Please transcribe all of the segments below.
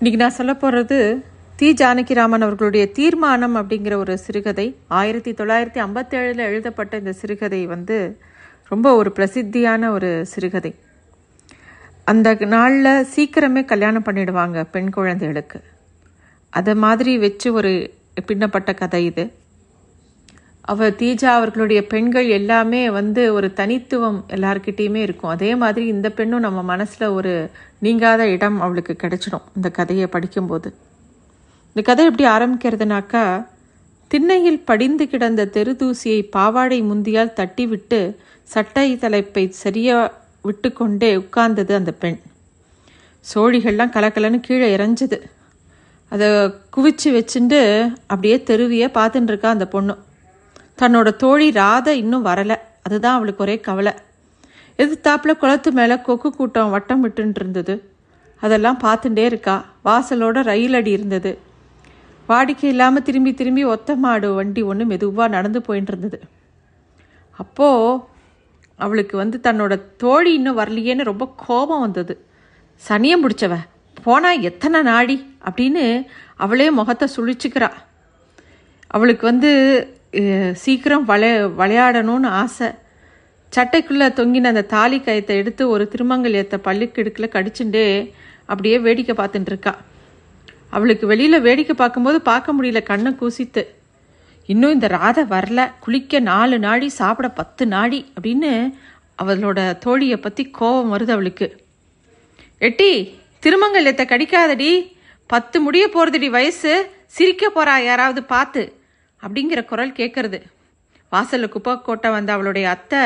இன்றைக்கி நான் சொல்ல போகிறது தி ஜானகிராமன் அவர்களுடைய தீர்மானம் அப்படிங்கிற ஒரு சிறுகதை. ஆயிரத்தி தொள்ளாயிரத்தி ஐம்பத்தேழில் எழுதப்பட்ட இந்த சிறுகதை வந்து ரொம்ப ஒரு பிரசித்தியான ஒரு சிறுகதை. அந்த நாளில் சீக்கிரமே கல்யாணம் பண்ணிடுவாங்க பெண் குழந்தைகளுக்கு. அதை மாதிரி வச்சு ஒரு பின்னப்பட்ட கதை இது. அவ தீஜா அவர்களுடைய பெண்கள் எல்லாமே வந்து ஒரு தனித்துவம் எல்லார்கிட்டேயுமே இருக்கும். அதே மாதிரி இந்த பெண்ணும் நம்ம மனசில் ஒரு நீங்காத இடம் அவளுக்கு கிடைச்சிடும் இந்த கதையை படிக்கும்போது. இந்த கதை எப்படி ஆரம்பிக்கிறதுனாக்கா திண்ணையில் படிந்து கிடந்த தெருதூசியை பாவாடை முந்தியால் தட்டிவிட்டு சட்டை தலைப்பை சரியா விட்டுக்கொண்டே உட்கார்ந்தது அந்த பெண். சோழிகள்லாம் கலக்கலன்னு கீழே இறஞ்சுது. அதை குவிச்சு வச்சுட்டு அப்படியே தெருவியே பார்த்துட்டு இருக்கா அந்த பொண்ணு. தன்னோட தோழி ராதை இன்னும் வரலை. அதுதான் அவளுக்கு ஒரே கவலை. எதிர்த்தாப்புல குளத்து மேலே கொக்கு கூட்டம் வட்டம் விட்டுன்னு இருந்தது. அதெல்லாம் பார்த்துட்டே இருக்கா. வாசலோட ரயில் அடி இருந்தது. வாடிக்கை இல்லாமல் திரும்பி திரும்பி ஒத்த மாடு வண்டி ஒன்று மெதுவாக நடந்து போயின்னு இருந்தது. அப்போது அவளுக்கு வந்து தன்னோட தோழி இன்னும் வரலையேன்னு ரொம்ப கோபம் வந்தது. சனியம் பிடிச்சவ போனால் எத்தனை நாடி? அப்படின்னு அவளே முகத்தை சுழிச்சுக்கிறா. அவளுக்கு வந்து சீக்கிரம் விளைய விளையாடணும்னு ஆசை. சட்டைக்குள்ளே தொங்கின அந்த தாலி கயத்தை எடுத்து ஒரு திருமங்கல்யத்தை பள்ளிக்கிடுக்கில் கடிச்சுண்டே அப்படியே வேடிக்கை பார்த்துட்டு இருக்கா. அவளுக்கு வெளியில் வேடிக்கை பார்க்கும்போது பார்க்க முடியல கண்ணை கூசித்து. இன்னும் இந்த ராதை வரல குளிக்க நாலு நாடி சாப்பிட பத்து நாடி அப்படின்னு அவளோட தோழியை பற்றி கோபம் வருது அவளுக்கு. எட்டி திருமங்கல்யத்தை கடிக்காதடி பத்து முடிய போகிறதுடி வயசு சிரிக்க போறா யாராவது பார்த்து அப்படிங்கிற குரல் கேட்கறது வாசலில் குப்பை கொட்ட வந்த அவளுடைய அத்தை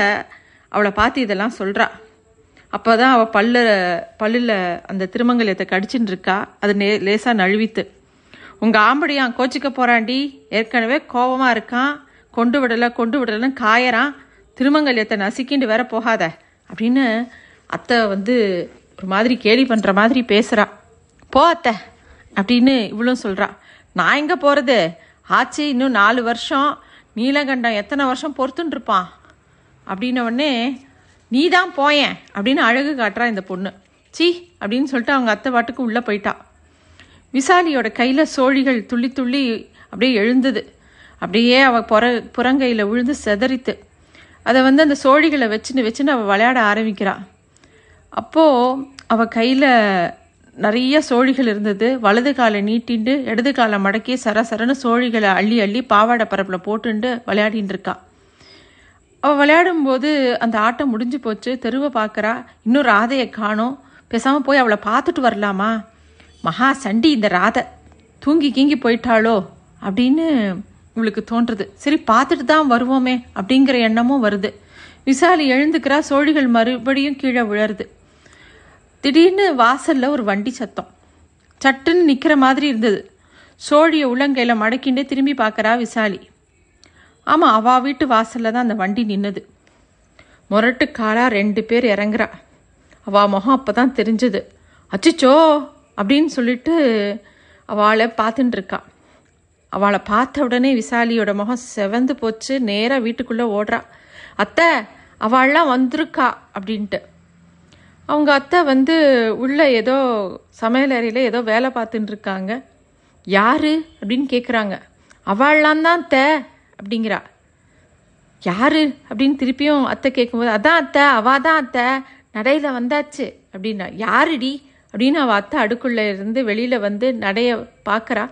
அவளை பார்த்து இதெல்லாம் சொல்கிறா அப்போ தான் அவள் பல்லு பல்லில் அந்த திருமங்கலியத்தை கடிச்சுட்டு இருக்கா அது நே லேசாக நழுவித்து உங்கள் ஆம்படியான் கோச்சிக்க போகிறாண்டி ஏற்கனவே கோபமாக இருக்கான். கொண்டு விடலை கொண்டு விடலைன்னு காயறான். திருமங்கல்யத்தை நசுக்கிண்டு வேற போகாத. அப்படின்னு அத்தை வந்து ஒரு மாதிரி கேலி பண்ணுற மாதிரி பேசுகிறா போ அத்தை அப்படின்னு இவளும் சொல்கிறா நான் எங்கே போகிறது ஆச்சு இன்னும் நாலு வருஷம். நீலகண்டம் எத்தனை வருஷம் பொறுத்துன்னு இருப்பான் அப்படின்ன உடனே நீ தான் போயேன் அப்படின்னு அழகு காட்டுறா இந்த பொண்ணு. சி அப்படின்னு சொல்லிட்டு அவங்க அத்தை பாட்டுக்கு உள்ளே போயிட்டா. விசாலியோட கையில் சோழிகள் துள்ளி துள்ளி அப்படியே எழுந்தது. அப்படியே அவள் புற புறங்கையில் விழுந்து செதறித்து. அதை வந்து அந்த சோழிகளை வச்சுன்னு வச்சுன்னு அவள் விளையாட ஆரம்பிக்கிறா. அப்போது அவள் கையில் நிறைய சோழிகள் இருந்தது. வலது காலை நீட்டிண்டு இடது காலை மடக்கி சரசரன்னு சோழிகளை அள்ளி அள்ளி பாவாடை பரப்பில் போட்டுண்டு விளையாடின்னு இருக்கா. அவள் விளையாடும்போது அந்த ஆட்டம் முடிஞ்சு போச்சு. தெருவை பார்க்குறா இன்னும் ராதையை காணும். பேசாமல் போய் அவளை பார்த்துட்டு வரலாமா? மகா சண்டி இந்த ராதை. தூங்கி கீங்கி போயிட்டாளோ? அப்படின்னு இவளுக்கு தோன்றுது. சரி பார்த்துட்டு தான் வருவோமே அப்படிங்கிற எண்ணமும் வருது. விசாலி எழுந்துக்கிறா. சோழிகள் மறுபடியும் கீழே விழருது. திடீர்னு வாசல்ல ஒரு வண்டி சத்தம். சட்டுன்னு நிற்கிற மாதிரி இருந்தது. சோழியை உள்ளங்கையில் மடக்கிண்டே திரும்பி பார்க்கறா விசாலி. ஆமாம் அவா வீட்டு வாசல்ல தான் அந்த வண்டி நின்னது. முரட்டு காலா ரெண்டு பேர் இறங்குறா. அவா முகம் அப்போ தான் தெரிஞ்சது. அச்சிச்சோ! அப்படின்னு சொல்லிட்டு அவளை பார்த்துட்டு இருக்கா. அவளை பார்த்த உடனே விசாலியோட முகம் செவந்து போச்சு. நேராக வீட்டுக்குள்ளே ஓடுறா. அத்தை அவள்லாம் வந்திருக்கா அப்படின்ட்டு. அவங்க அத்தை வந்து உள்ள ஏதோ சமையல் அறையில் ஏதோ வேலை பார்த்துட்டு இருக்காங்க யாரு? அப்படின்னு கேட்குறாங்க அவள்லாம் தான் அத்தை அப்படிங்கிறா. யாரு? அப்படின்னு திருப்பியும் அத்தை கேட்கும்போது அதான் அத்தை அவா தான் அத்தை நடையில் வந்தாச்சு அப்படின்னா யாருடி? அப்படின்னு அவள் அத்தை அடுக்குள்ளே இருந்து வெளியில் வந்து நடைய பார்க்குறா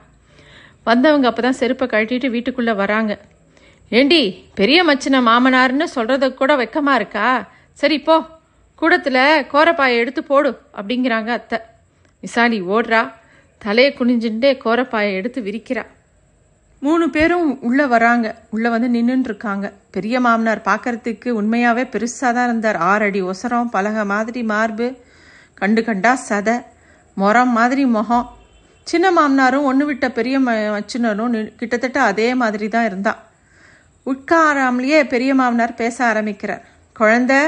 வந்தவங்க அப்போ தான் செருப்பை கழட்டிட்டு வீட்டுக்குள்ளே வராங்க. ஏண்டி பெரிய மச்சின மாமனார்னு சொல்கிறது கூட வெக்கமாக இருக்கா? சரி போ. கூடத்தில் கோரப்பாயை எடுத்து போடு அப்படிங்கிறாங்க அத்தை. விசாலி ஓடுறா தலையை குனிஞ்சுட்டே கோரப்பாயை எடுத்து விரிக்கிறா. மூணு பேரும் உள்ளே வராங்க உள்ளே வந்து நின்றுருக்காங்க பெரிய மாமனார் பார்க்கறதுக்கு உண்மையாகவே பெருசாக தான் இருந்தார். ஆறு அடி ஒசரம் பலகை மாதிரி மார்பு கண்டு கண்டா சதை முறம் மாதிரி முகம். சின்ன மாமனாரும் ஒன்று விட்ட பெரிய மச்சினரும் கிட்டத்தட்ட அதே மாதிரி தான் இருந்தா. உட்காராமலேயே பெரிய மாமனார் பேச ஆரம்பிக்கிறார். குழந்தை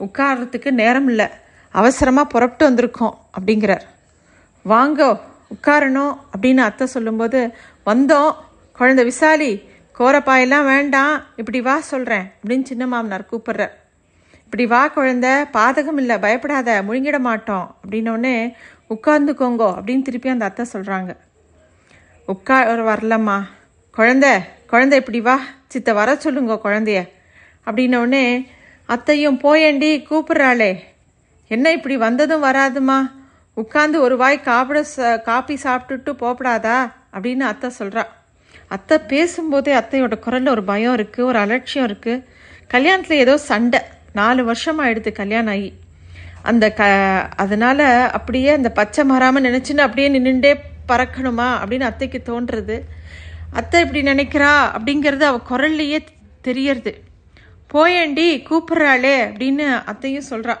உட்கார்றதுக்கு நேரம் இல்லை. அவசரமாக புறப்பட்டு வந்திருக்கோம் அப்படிங்கிறார். வாங்கோ உட்காரணும் அப்படின்னு அத்தை சொல்லும்போது வந்தோம். குழந்தை விசாலி கோரப்பாயெல்லாம் வேண்டாம். இப்படி வா சொல்கிறேன் அப்படின்னு சின்ன மாமனார் கூப்பிட்ற இப்படி வா குழந்த. பாதகம் இல்லை. பயப்படாத. முழுங்கிட மாட்டோம். அப்படின்னோடனே உட்கார்ந்துக்கோங்கோ. அப்படின்னு திருப்பி அந்த அத்தை சொல்கிறாங்க உட்கார் வரலம்மா. குழந்த குழந்த இப்படி வா. சித்த வர சொல்லுங்க குழந்தைய. அப்படின்னோடனே அத்தையும் போயேண்டி கூப்பிட்றாளே. என்ன இப்படி வந்ததும் வராதுமா? உட்காந்து ஒரு வாய் காப்பிட ச- காப்பி சாப்பிட்டுட்டு போப்படாதா? அப்படின்னு அத்தை சொல்கிறா அத்தை பேசும்போதே அத்தையோட குரலில் ஒரு பயம் இருக்குது ஒரு அலட்சியம் இருக்குது கல்யாணத்தில் ஏதோ சண்டை. நாலு வருஷம் ஆயிடுது கல்யாணம் ஆகி. அந்த க அதனால் அப்படியே அந்த பச்சை மாறாமல் நினச்சின்னு அப்படியே நின்றுண்டே பறக்கணுமா? அப்படின்னு அத்தைக்கு தோன்றுறது. அத்தை இப்படி நினைக்கிறா அப்படிங்கிறது அவள் குரல்லையே தெரியறது. போயேண்டி கூப்பிட்றாளே அப்படின்னு அத்தையும் சொல்கிறா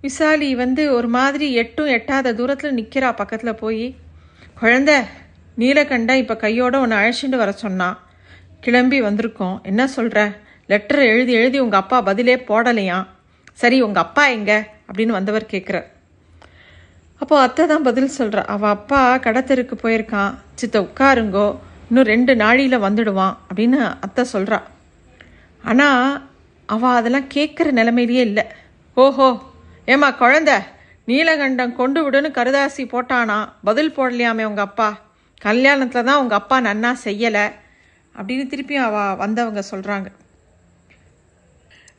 விசாலி வந்து ஒரு மாதிரி எட்டும் எட்டாத தூரத்தில் நிற்கிறா பக்கத்தில் போய். குழந்த நீலகண்டா இப்போ கையோட ஒன்று அழைச்சிட்டு வர சொன்னான் கிளம்பி வந்திருக்கோம். என்ன சொல்கிற லெட்டர் எழுதி எழுதி உங்கள் அப்பா பதிலே போடலையாம் சரி உங்கள் அப்பா எங்க? அப்படின்னு வந்தவர் கேட்குறார் அப்போ அத்தை தான் பதில் சொல்கிறா அவள் அப்பா கடத்தருக்கு போயிருக்கான். சித்த உட்காருங்கோ. இன்னும் ரெண்டு நாழியில் வந்துடுவான் அப்படின்னு அத்தை சொல்கிறா ஆனால் அவள் அதெல்லாம் கேட்குற நிலைமையிலேயே இல்லை. ஓஹோ ஏம்மா குழந்த? நீலகண்டம் கொண்டு விடுன்னு கருதாசி போட்டானா? பதில் போடலையாமே உங்கள் அப்பா. கல்யாணத்தில் தான் உங்கள் அப்பா நன்னா செய்யலை. அப்படின்னு திருப்பியும் அவள் வந்தவங்க சொல்கிறாங்க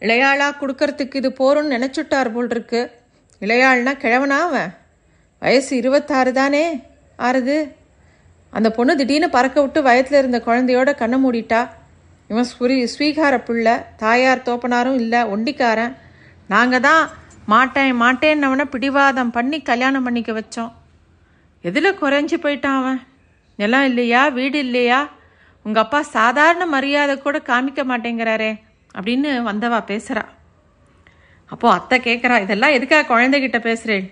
இளையாளா கொடுக்கறதுக்கு இது போகிறோன்னு நினச்சுட்டார் போல் இருக்கு இளையாள்னா கிழவனா அவன்? வயசு இருபத்தாறு தானே? ஆறுது. அந்த பொண்ணு திடீர்னு பறக்க விட்டு வயத்தில் இருந்த குழந்தையோட கண்ணை மூடிட்டா. இவன் ஸ்வீ ஸ்வீகார பிள்ளை தாயார் தோப்பனாரும் இல்லை ஒண்டிக்காரன். நாங்கள் தான் மாட்டேன் மாட்டேன்னவனை பிடிவாதம் பண்ணி கல்யாணம் பண்ணிக்க வச்சோம். எதில் குறைஞ்சி போயிட்டான் அவன்? நிலம் இல்லையா வீடு இல்லையா? உங்கள் அப்பா சாதாரண மரியாதை கூட காமிக்க மாட்டேங்கிறாரே அப்படின்னு வந்தவா பேசுகிறா அப்போ அத்தை கேட்குறா இதெல்லாம் எதுக்காக குழந்தைகிட்ட பேசுகிறேன்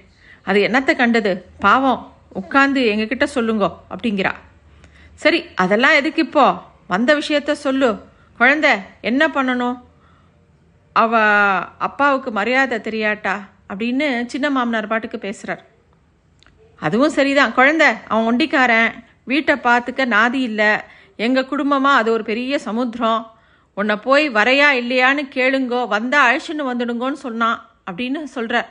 அது என்னத்தை கண்டது? பாவம் உட்காந்து எங்ககிட்ட சொல்லுங்கோ அப்படிங்கிறா. சரி அதெல்லாம் எதுக்கு இப்போ? வந்த விஷயத்த சொல்லு. குழந்த என்ன பண்ணணும்? அவ அப்பாவுக்கு மரியாதை தெரியாட்டா? அப்படின்னு சின்ன மாமனார் பாட்டுக்கு பேசுகிறார் அதுவும் சரிதான். குழந்தை அவன் ஒண்டிக்காரன். வீட்டை பார்த்துக்க நாதி இல்லை. எங்கள் குடும்பமாக அது ஒரு பெரிய சமுத்திரம். உன்னை போய் வரையா இல்லையான்னு கேளுங்கோ. வந்தால் அழைச்சின்னு வந்துடுங்கோன்னு சொன்னான் அப்படின்னு சொல்கிறார்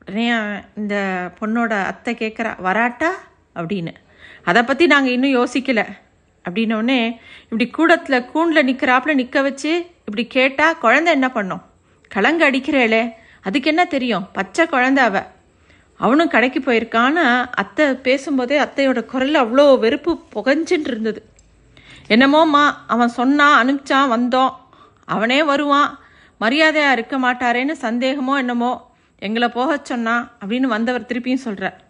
உடனே இந்த பொண்ணோட அத்தை கேட்குறா வராட்டா? அப்படின்னு. அதை பற்றி நாங்கள் இன்னும் யோசிக்கல. அப்படின்னோடனே இப்படி கூடத்தில் கூண்டில் நிற்கிறாப்புல நிற்க வச்சு இப்படி கேட்டால் குழந்தை என்ன பண்ணும்? கலங்க அடிக்கிறேளே. அதுக்கு என்ன தெரியும்? பச்சை குழந்தை அவ. அவனும் கடைக்கு போயிருக்கான்னு அத்தை பேசும்போதே அத்தையோட குரலில் அவ்வளோ வெறுப்பு புகஞ்சுட்டு இருந்தது. என்னமோம்மா அவன் சொன்னான் அனுப்பிச்சான் வந்தோம். அவனே வருவான். மரியாதையாக இருக்க மாட்டாரேன்னு சந்தேகமோ என்னமோ எங்களை போகச் சொன்னான் அப்படின்னு வந்தவர் திருப்பியும் சொல்கிறார்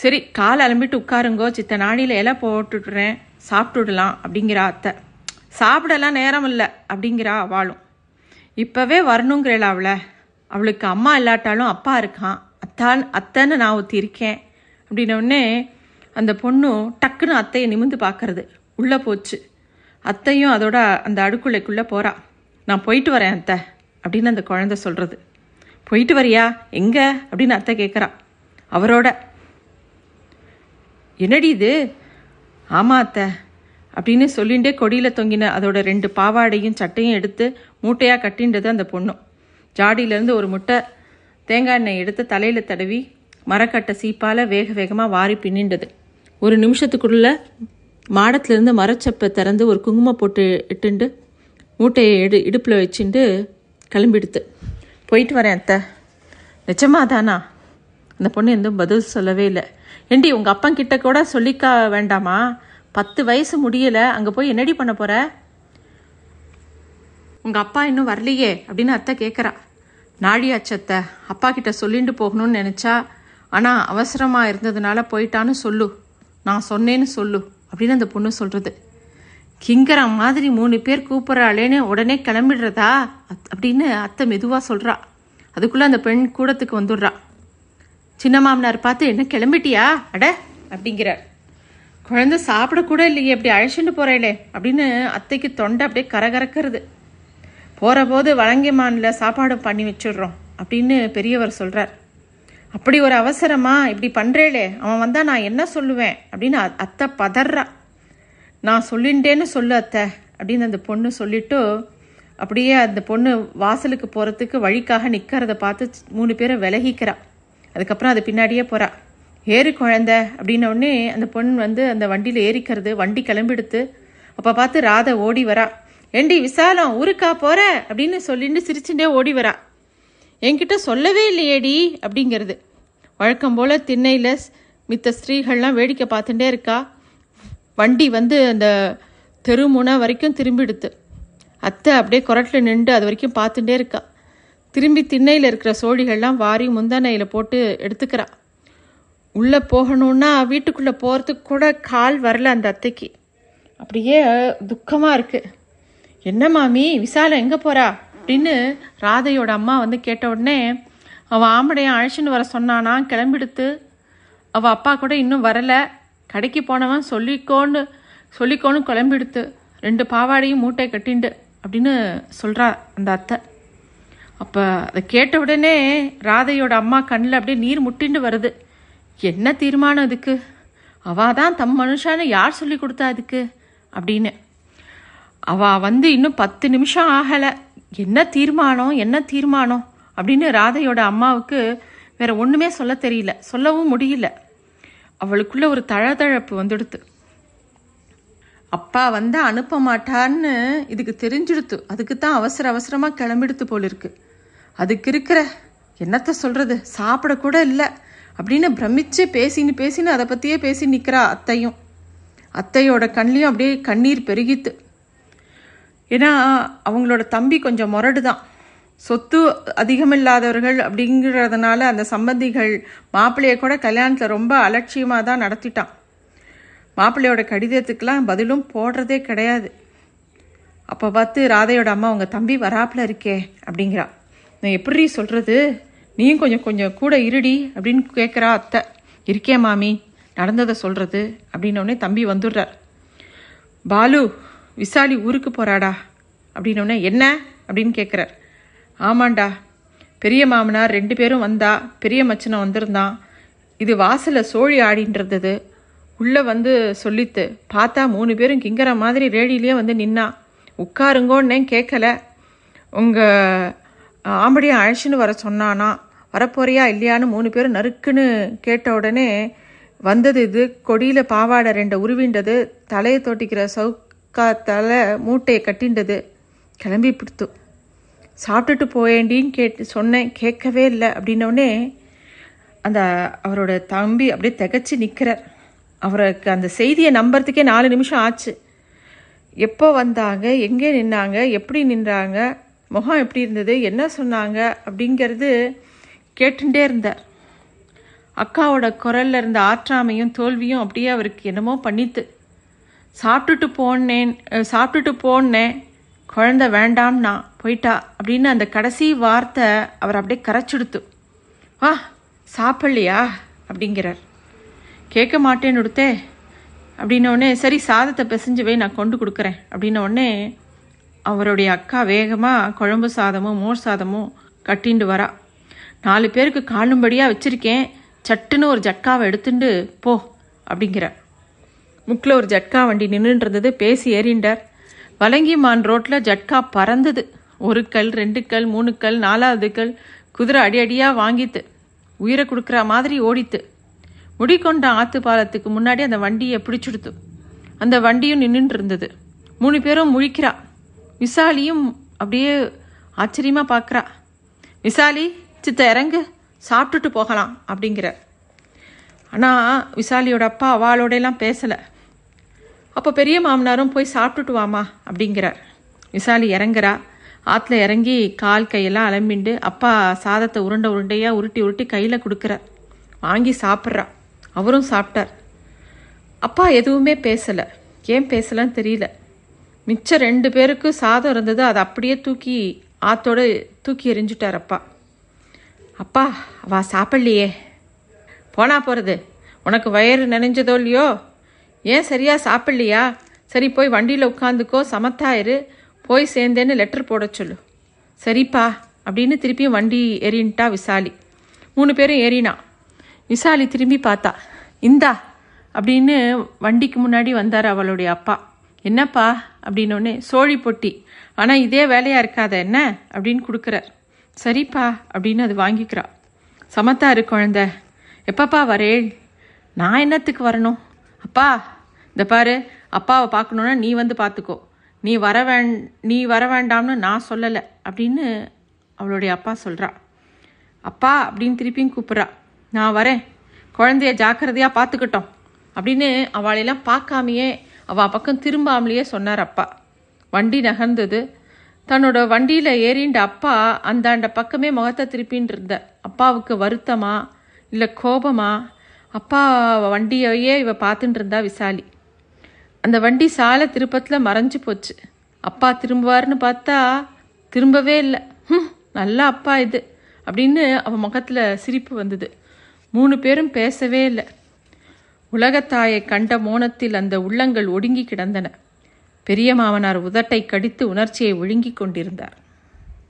சரி கால் அலம்பிட்டு உட்காருங்கோ சித்த நாடியில் இலை போட்டுடுறேன் சாப்பிட்டுடலாம் அப்படிங்கிறா அத்தை. சாப்பிடலாம் நேரம் இல்லை அப்படிங்கிறா அவளும். இப்போவே வரணுங்கிறேளா அவளை. அவளுக்கு அம்மா இல்லாட்டாலும் அப்பா இருக்கான். அத்தான் அத்தைன்னு நான் ஒருத்தி இருக்கேன் அப்படின்ன அந்த பொண்ணு டக்குன்னு அத்தையை நிமிந்து பார்க்கறது. உள்ளே போச்சு. அத்தையும் அதோட அந்த அடுக்குள்ளைக்குள்ளே போகிறா நான் போயிட்டு வரேன் அத்தை அப்படின்னு அந்த குழந்தை சொல்கிறது போயிட்டு வரியா? எங்கே? அப்படின்னு அத்தை கேட்குறா. அவரோட என்னடி இது? ஆமா அத்தை. அப்படின்னு சொல்லிண்டே கொடியில் தொங்கின அதோட ரெண்டு பாவாடையும் சட்டையும் எடுத்து மூட்டையாக கட்டின்றது அந்த பொண்ணும் ஜாடியிலேருந்து ஒரு முட்டை தேங்காய் எண்ணெய் எடுத்து தலையில் தடவி மரக்கட்டை சீப்பால் வேக வேகமாக வாரி பின்னின்றது. ஒரு நிமிஷத்துக்குள்ள மாடத்துலேருந்து மரச்சப்பை திறந்து ஒரு குங்குமம் போட்டு இட்டுண்டு மூட்டையை எடு இடுப்பில் வச்சுட்டு கிளம்பிடுத்து. போயிட்டு வரேன் அத்தை. நிஜமா தானா அந்த பொண்ணு எதுவும் பதில் சொல்லவே இல்லை. ஏண்டி உங்கள் அப்பன் கிட்ட கூட சொல்லிக்க வேண்டாமா? பத்து வயசு முடியலை அங்கே போய் என்னடி பண்ண போகிற உங்கள் அப்பா இன்னும் வரலையே அப்படின்னு அத்தை கேட்குறா நாழியாச்சத்தை அப்பா கிட்ட சொல்லிட்டு போகணும்னு நினச்சா ஆனால் அவசரமாக இருந்ததுனால போயிட்டான்னு சொல்லு. நான் சொன்னேன்னு சொல்லு அப்படின்னு அந்த பொண்ணு சொல்கிறது கிங்கரம் மாதிரி மூணு பேர் கூப்பிட்றாளேன்னு உடனே கிளம்பிடுறதா? அத்- அப்படின்னு அத்தை மெதுவாக சொல்கிறா அதுக்குள்ளே அந்த பெண் கூடத்துக்கு வந்துடுறா. சின்ன மாமனார் பார்த்து என்ன கிளம்பிட்டியா? அட அப்படிங்கிறார். குழந்தை சாப்பிடக்கூட இல்லையே இப்படி அழைச்சிட்டு போகிறேளே அப்படின்னு அத்தைக்கு தொண்டை அப்படியே கரகரக்கிறது. போகிற போது வழங்கிமானில் சாப்பாடு பண்ணி வச்சிடுறோம் அப்படின்னு பெரியவர் சொல்கிறார் அப்படி ஒரு அவசரமா இப்படி பண்ணுறேளே அவன் வந்தால் நான் என்ன சொல்லுவேன்? அப்படின்னு அத்தை பதறா. நான் சொல்லிண்டேன்னு சொல்லு அத்தை அப்படின்னு அந்த பொண்ணு சொல்லிட்டு அப்படியே அந்த பொண்ணு வாசலுக்கு போகிறதுக்கு வழிக்காக நிற்கிறத பார்த்து மூணு பேரை விலகிக்கிறான் அதுக்கப்புறம் அது பின்னாடியே போகிறா ஏறு குழந்த அப்படின்னோடனே அந்த பொண்ணு வந்து அந்த வண்டியில் ஏறிக்கிறது வண்டி கிளம்பிடுத்து அப்போ பார்த்து ராதை ஓடி வரா. ஏண்டி விசாலம் ஊருக்கா போகிற அப்படின்னு சொல்லிட்டு சிரிச்சுட்டே ஓடி வரா. என்கிட்ட சொல்லவே இல்லையேடி அப்படிங்கிறது. வழக்கம் போல் திண்ணையில் மித்த ஸ்திரீகள்லாம் வேடிக்கை பார்த்துட்டே இருக்கா. வண்டி வந்து அந்த தெருமுனை வரைக்கும் திரும்பிடுத்து. அத்தை அப்படியே குரட்டில் நின்று அது வரைக்கும் பார்த்துட்டே இருக்கா. திரும்பி திண்ணையில் இருக்கிற சோழிகள்லாம் வாரி முந்தானையில் போட்டு எடுத்துக்கிறா. உள்ளே போகணுன்னா வீட்டுக்குள்ளே போகிறதுக்கு கூட கால் வரல அந்த அத்தைக்கு. அப்படியே துக்கமாக இருக்குது என்ன மாமி விசாலம் எங்கே போகிறா அப்படின்னு ராதையோட அம்மா வந்து கேட்ட உடனே அவள் ஆம்படையன் அழைச்சின்னு வர சொன்னானா? கிளம்பிடுத்து. அவள் அப்பா கூட இன்னும் வரலை. கடைக்கு போனவன் சொல்லிக்கோன்னு சொல்லிக்கோன்னு கிளம்பிடுத்து. ரெண்டு பாவாடையும் மூட்டை கட்டிண்டு அப்படின்னு சொல்கிறா அந்த அத்தை. அப்போ அதை கேட்ட உடனே ராதையோட அம்மா கண்ணில் அப்படியே நீர் முட்டிண்டு வருது. என்ன தீர்மானம் அதுக்கு அவள் தான் தம் மனுஷான்னு யார் சொல்லி கொடுத்தா அதுக்கு அப்படின்னு. அவள் வந்து இன்னும் பத்து நிமிஷம் ஆகலை. என்ன தீர்மானம்? என்ன தீர்மானம்? அப்படின்னு ராதையோட அம்மாவுக்கு வேற ஒன்றுமே சொல்ல தெரியல. சொல்லவும் முடியல. அவளுக்குள்ள ஒரு தழதழப்பு வந்துடுத்து. அப்பா வந்து அனுப்ப மாட்டான்னு இதுக்கு தெரிஞ்சிடுத்து. அதுக்கு தான் அவசர அவசரமாக கிளம்பிடுத்து போலிருக்கு. அதுக்கு இருக்கிற என்னத்த சொல்கிறது சாப்பிடக்கூட இல்லை. அப்படின்னு பிரமிச்சு பேசின்னு பேசின்னு அதை பற்றியே பேசி நிற்கிறா அத்தையும். அத்தையோட கண்லேயும் அப்படியே கண்ணீர் பெருகித்து ஏன்னா அவங்களோட தம்பி கொஞ்சம் முரடு தான் சொத்து அதிகமில்லாதவர்கள் அப்படிங்கிறதுனால அந்த சம்பந்திகள் மாப்பிள்ளையை கூட கல்யாணத்தில் ரொம்ப அலட்சியமாக தான் நடத்திட்டான். மாப்பிள்ளையோட கடிதத்துக்கெலாம் பதிலும் போடுறதே கிடையாது. அப்போ பார்த்து ராதையோட அம்மா உங்கள் தம்பி வராப்பில் இருக்கே அப்படிங்கிறா. நான் எப்படி சொல்கிறது நீயும் கொஞ்சம் கொஞ்சம் கூட இருடி அப்படின்னு கேட்குறா அத்தை. இருக்கே மாமி நடந்ததை சொல்கிறது அப்படின்னோடனே தம்பி வந்துடுறார். பாலு விசாலி ஊருக்கு போகிறாடா அப்படின்னோடனே என்ன அப்படின்னு கேட்குறார் ஆமாண்டா பெரிய மாமனார் ரெண்டு பேரும் வந்தா பெரிய மச்சனம் வந்திருந்தான். இது வாசலில் சோழி ஆடின்றது உள்ளே வந்து சொல்லித்து பார்த்தா மூணு பேரும் கிங்கிற மாதிரி ரேடியிலேயே வந்து நின்னா. உட்காருங்கோன்னே கேட்கல உங்கள் ஆம்படியை அழைச்சின்னு வர சொன்னானா வரப்போறியா இல்லையான்னு மூணு பேரும் நறுக்குன்னு கேட்ட உடனே வந்தது இது கொடியில் பாவாடை ரெண்டை உருவின்றது தலையை தொட்டிக்கிற சவுக்காத்தால் மூட்டையை கட்டிண்டது. கிளம்பி பிடித்து. சாப்பிட்டுட்டு போயேண்டின்னு கேட்டு சொன்னேன் கேட்கவே இல்லை. அப்படின்னோடனே அந்த அவரோட தம்பி அப்படியே திகச்சு நிற்கிறார் அவருக்கு அந்த செய்தியை நம்புறதுக்கே நாலு நிமிஷம் ஆச்சு. எப்போ வந்தாங்க எங்கே நின்னாங்க எப்படி நின்றாங்க முகம் எப்படி இருந்தது என்ன சொன்னாங்க அப்படிங்கிறது கேட்டுட்டே இருந்தார். அக்காவோட குரல்ல இருந்த ஆற்றாமையும் தோல்வியும் அப்படியே அவருக்கு என்னமோ பண்ணித்து சாப்பிட்டுட்டு போனேன் சாப்பிட்டுட்டு போனேன் குழந்த வேண்டாம்னா போயிட்டா அப்படின்னு அந்த கடைசி வார்த்தை அவர் அப்படியே கரைச்சுடுத்து வா சாப்பிட்லையா? அப்படிங்கிறார். கேட்க மாட்டேன்னு கொடுத்தே அப்படின்னோடனே சரி சாதத்தை பிசைஞ்சுவே நான் கொண்டு கொடுக்குறேன் அப்படின்ன உடனே அவருடைய அக்கா வேகமாக குழம்பு சாதமும் மோர் சாதமும் கட்டிண்டு வரா. நாலு பேருக்கு காணும்படியாக வச்சுருக்கேன். சட்டுன்னு ஒரு ஜட்காவை எடுத்துண்டு போ அப்படிங்கிற. முக்கில் ஒரு ஜட்கா வண்டி நின்றுன்றது பேசி ஏறிண்டார். வலங்கி மான் ரோட்டில் ஜட்கா பறந்தது. ஒரு கல் ரெண்டு கல் மூணு கல் நாலாவது கல் குதிரை அடி அடியாக வாங்கித்து உயிரை கொடுக்குற மாதிரி ஓடித்து. முடிக்கொண்ட ஆத்து பாலத்துக்கு முன்னாடி அந்த வண்டியை பிடிச்சுடுத்து. அந்த வண்டியும் நின்றுட்டு இருந்தது மூணு பேரும் முழிக்கிறா. விசாலியும் அப்படியே ஆச்சரியமாக பார்க்குறா விசாலி சித்த இறங்கு சாப்பிட்டுட்டு போகலாம் அப்படிங்கிறார். ஆனால் விசாலியோட அப்பா அவளோடையெல்லாம் பேசலை. அப்போ பெரிய மாமனாரும் போய் சாப்பிட்டுட்டு வாமா அப்படிங்கிறார். விசாலி இறங்குறா. ஆற்றுல இறங்கி கால் கையெல்லாம் அலம்பிண்டு அப்பா சாதத்தை உருண்டை உருண்டையாக உருட்டி உருட்டி கையில் கொடுக்குறார். வாங்கி சாப்பிட்றா. அவரும் சாப்பிட்டார். அப்பா எதுவுமே பேசலை. ஏன் பேசலன்னு தெரியல. மிச்சம் ரெண்டு பேருக்கு சாதம் இருந்தது அதை அப்படியே தூக்கி ஆத்தோடு தூக்கி எரிஞ்சுட்டார் அப்பா. அப்பா அவா சாப்பிட்லையே. போனா போகிறது உனக்கு வயிறு நினைஞ்சதோ இல்லையோ? ஏன் சரியா சாப்பிட்லையா? சரி போய் வண்டியில் உட்காந்துக்கோ சமத்தாயிரு. போய் சேர்ந்தேன்னு லெட்டர் போட சொல்லு. சரிப்பா அப்படின்னு திருப்பியும் வண்டி ஏறின்ட்டா விசாலி. மூணு பேரும் ஏறினா. விசாலி திரும்பி பார்த்தா இந்தா அப்படின்னு வண்டிக்கு முன்னாடி வந்தார் அவளுடைய அப்பா. என்னப்பா? அப்படின்னோடனே சோழி பொட்டி. ஆனால் இதே வேலையாக இருக்காத என்ன? அப்படின்னு கொடுக்குறார். சரிப்பா அப்படின்னு அது வாங்கிக்கிறா. சமத்தா இரு குழந்தை. எப்பப்பா வரேள் நான் என்னத்துக்கு வரணும்? அப்பா இந்த பாரு அப்பாவை பார்க்கணுன்னா நீ வந்து பார்த்துக்கோ. நீ வர வேண் நீ வர வேண்டாம்னு நான் சொல்லலை அப்படின்னு அவளுடைய அப்பா சொல்கிறா அப்பா அப்படின்னு திருப்பியும் கூப்பிட்றா. நான் வரேன். குழந்தைய ஜாக்கிரதையாக பார்த்துக்கிட்டோம் அப்படின்னு அவளையெல்லாம் பார்க்காமையே அவள் பக்கம் திரும்பாமலேயே சொன்னார் அப்பா. வண்டி நகர்ந்தது. தன்னோட வண்டியில் ஏறிண்ட அப்பா அந்தாண்ட பக்கமே முகத்தை திருப்பின்னு இருந்தார். அப்பாவுக்கு வருத்தமா? இல்லை கோபமா? அப்பா வண்டியையே இவ பார்த்துட்டு இருந்தா விசாலி. அந்த வண்டி சாலை திருப்பத்தில் மறைஞ்சு போச்சு. அப்பா திரும்புவார்னு பார்த்தா திரும்பவே இல்லை. ஹம், நல்ல அப்பா இது. அப்படின்னு அவன் முகத்தில் சிரிப்பு வந்தது. மூணு பேரும் பேசவே இல்லை. உலகத்தாயை கண்ட மோனத்தில் அந்த உள்ளங்கள் ஒடுங்கி கிடந்தன. பெரிய மாமனார் உதட்டை கடித்து உணர்ச்சியை விழுங்கிக் கொண்டிருந்தார்.